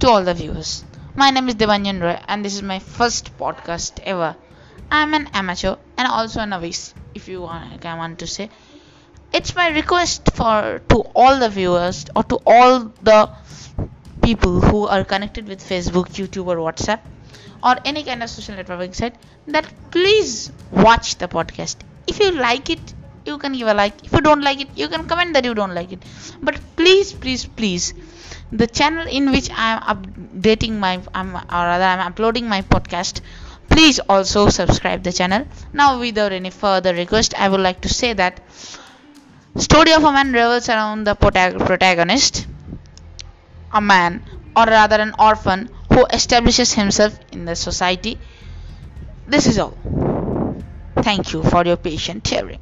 to all the viewers. My name is Devanjan Roy and this is my first podcast ever. I'm an amateur and also a novice, if you want, I want to say. It's my request for to all the viewers or to all the people who are connected with Facebook, YouTube, or WhatsApp or any kind of social networking site that please watch the podcast. If you like it, you can give a like. If you don't like it, you can comment that you don't like it. But please, please, please, the channel in which I am updating my, I'm, or rather, I'm uploading my podcast. Please also subscribe the channel. Now, without any further request, I would like to say that story of a man revolves around the protagonist, a man, or rather an orphan who establishes himself in the society. This is all. Thank you for your patient hearing.